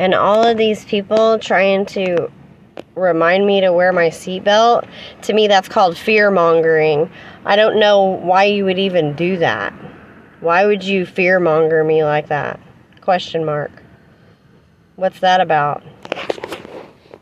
And all of these people trying to remind me to wear my seatbelt, to me that's called fear mongering. I don't know why you would even do that. Why would you fear monger me like that? Question mark. What's that about?